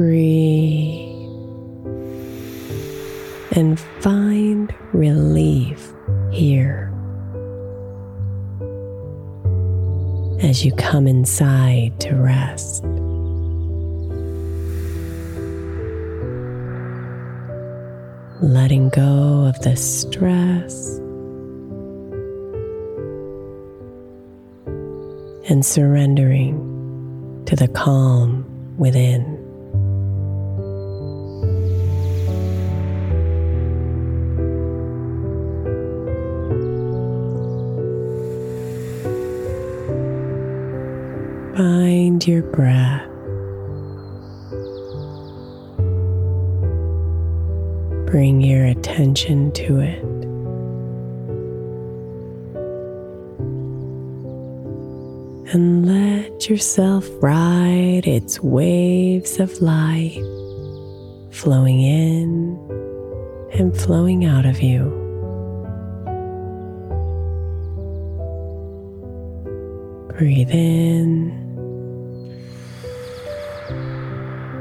Breathe and find relief here as you come inside to rest. Letting go of the stress and surrendering to the calm within. Find your breath. Bring your attention to it. And let yourself ride its waves of light flowing in and flowing out of you. Breathe in.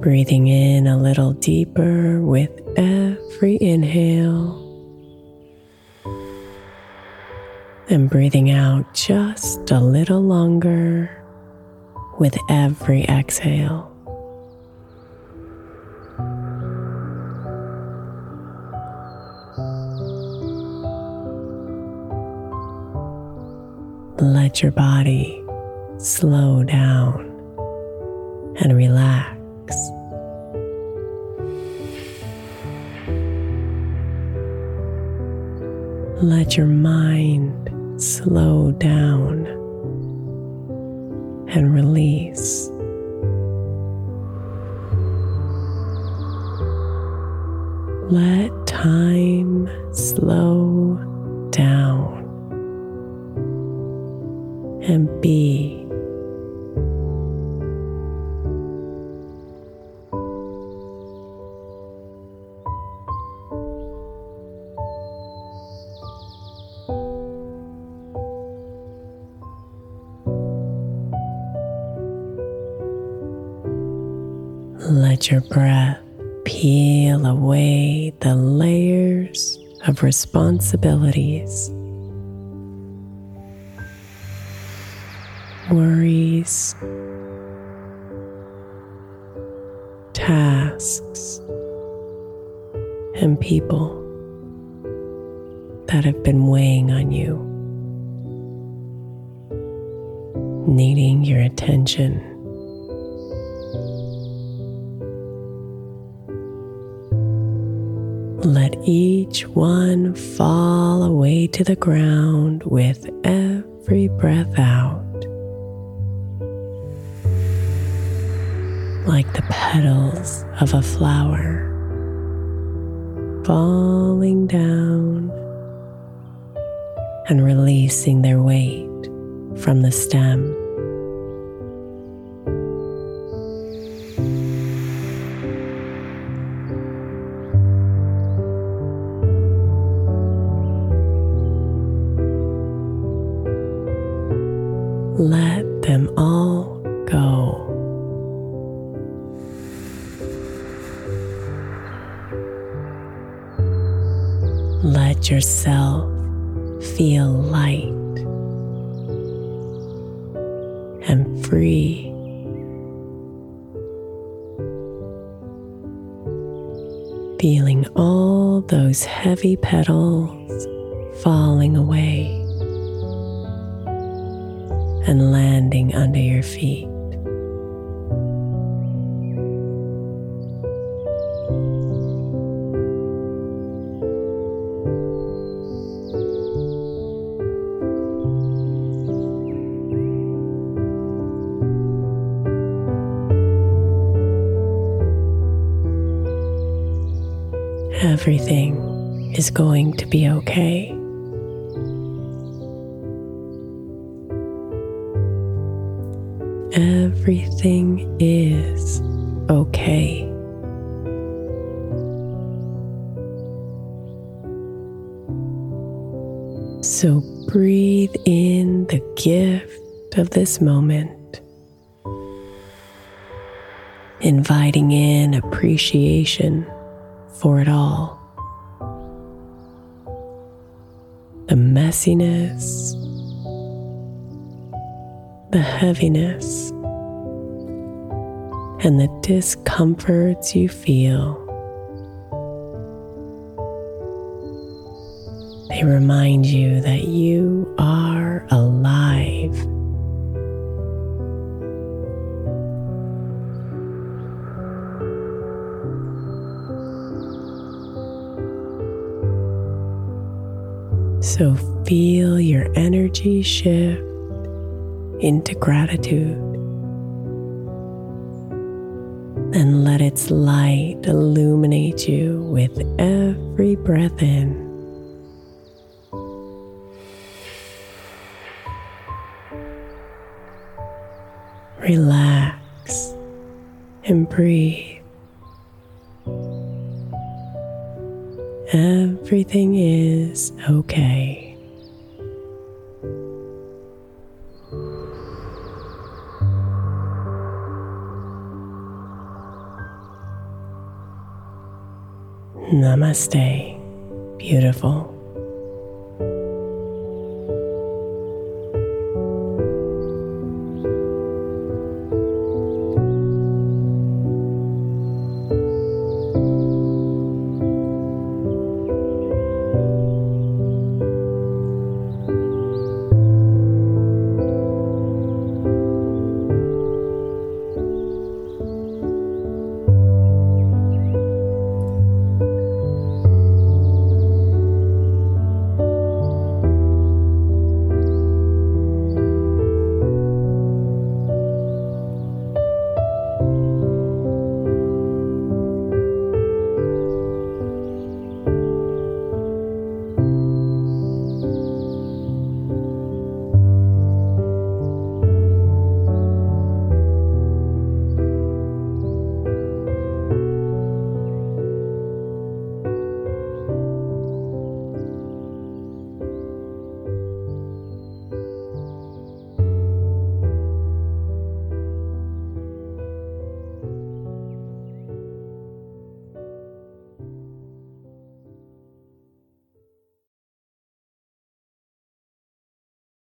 Breathing in a little deeper with every inhale. And breathing out just a little longer with every exhale. Let your body slow down and relax. Let your mind slow down and release. Let time slow down and be. Let your breath peel away the layers of responsibilities, worries, tasks, and people that have been weighing on you. needing your attention. Let each one fall away to the ground with every breath out. Like the petals of a flower falling down and releasing their weight from the stem. Them all go. Let yourself feel light and free. Feeling all those heavy petals falling away and landing under your feet. Everything is going to be okay. Everything is okay. So breathe in the gift of this moment, inviting in appreciation for it all. The messiness, the heaviness, and the discomforts you feel. They remind you that you are alive. So feel your energy shift into gratitude. And let its light illuminate you with every breath in. Relax and breathe. Everything is okay. Namaste, beautiful.